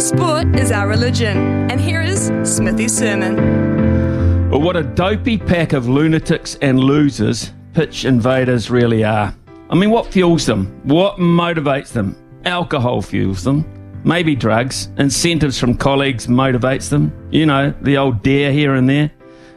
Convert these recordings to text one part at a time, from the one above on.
Sport is our religion, and here is Smithy's sermon. Well, what a dopey pack of lunatics and losers pitch invaders really are. I mean, what fuels them? What motivates them? Alcohol fuels them. Maybe drugs. Incentives from colleagues motivates them. You know, the old dare here and there.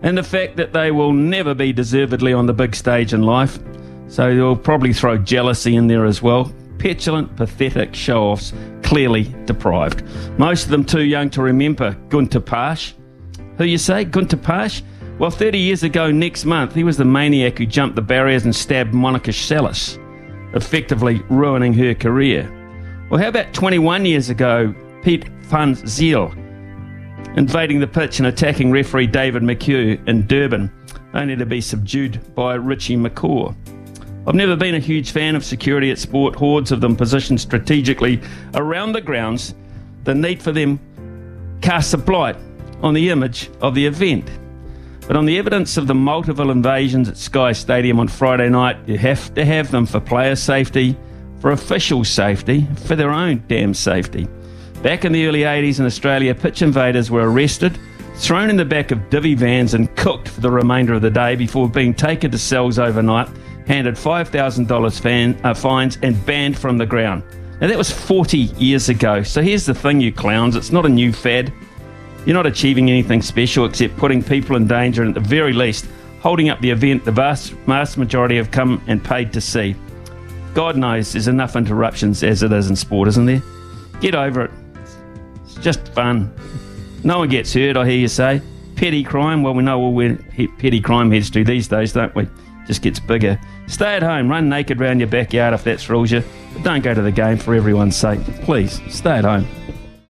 And the fact that they will never be deservedly on the big stage in life. So they'll probably throw jealousy in there as well. Petulant, pathetic show offs, clearly deprived. Most of them too young to remember Gunter Parche. Who you say? Gunter Parche? Well, 30 years ago next month, he was the maniac who jumped the barriers and stabbed Monica Seles, effectively ruining her career. Well, how about 21 years ago, Pete Van Zyl invading the pitch and attacking referee David McHugh in Durban, only to be subdued by Richie McCaw. I've never been a huge fan of security at sport, hordes of them positioned strategically around the grounds. The need for them casts a blight on the image of the event. But on the evidence of the multiple invasions at Sky Stadium on Friday night, you have to have them for player safety, for official safety, for their own damn safety. Back in the early 80s in Australia, pitch invaders were arrested, thrown in the back of divvy vans, and cooked for the remainder of the day before being taken to cells overnight, handed $5,000 fan, uh, fines, and banned from the ground. Now, that was 40 years ago. So here's the thing, you clowns it's not a new fad. You're not achieving anything special except putting people in danger and, at the very least, holding up the event the vast, vast majority have come and paid to see. God knows there's enough interruptions as it is in sport, isn't there? Get over it. It's just fun. No one gets hurt, I hear you say. Petty crime, well, we know all where petty crime heads to these days, don't we? Just gets bigger. Stay at home, run naked round your backyard if that thrills you, but don't go to the game for everyone's sake. Please, stay at home.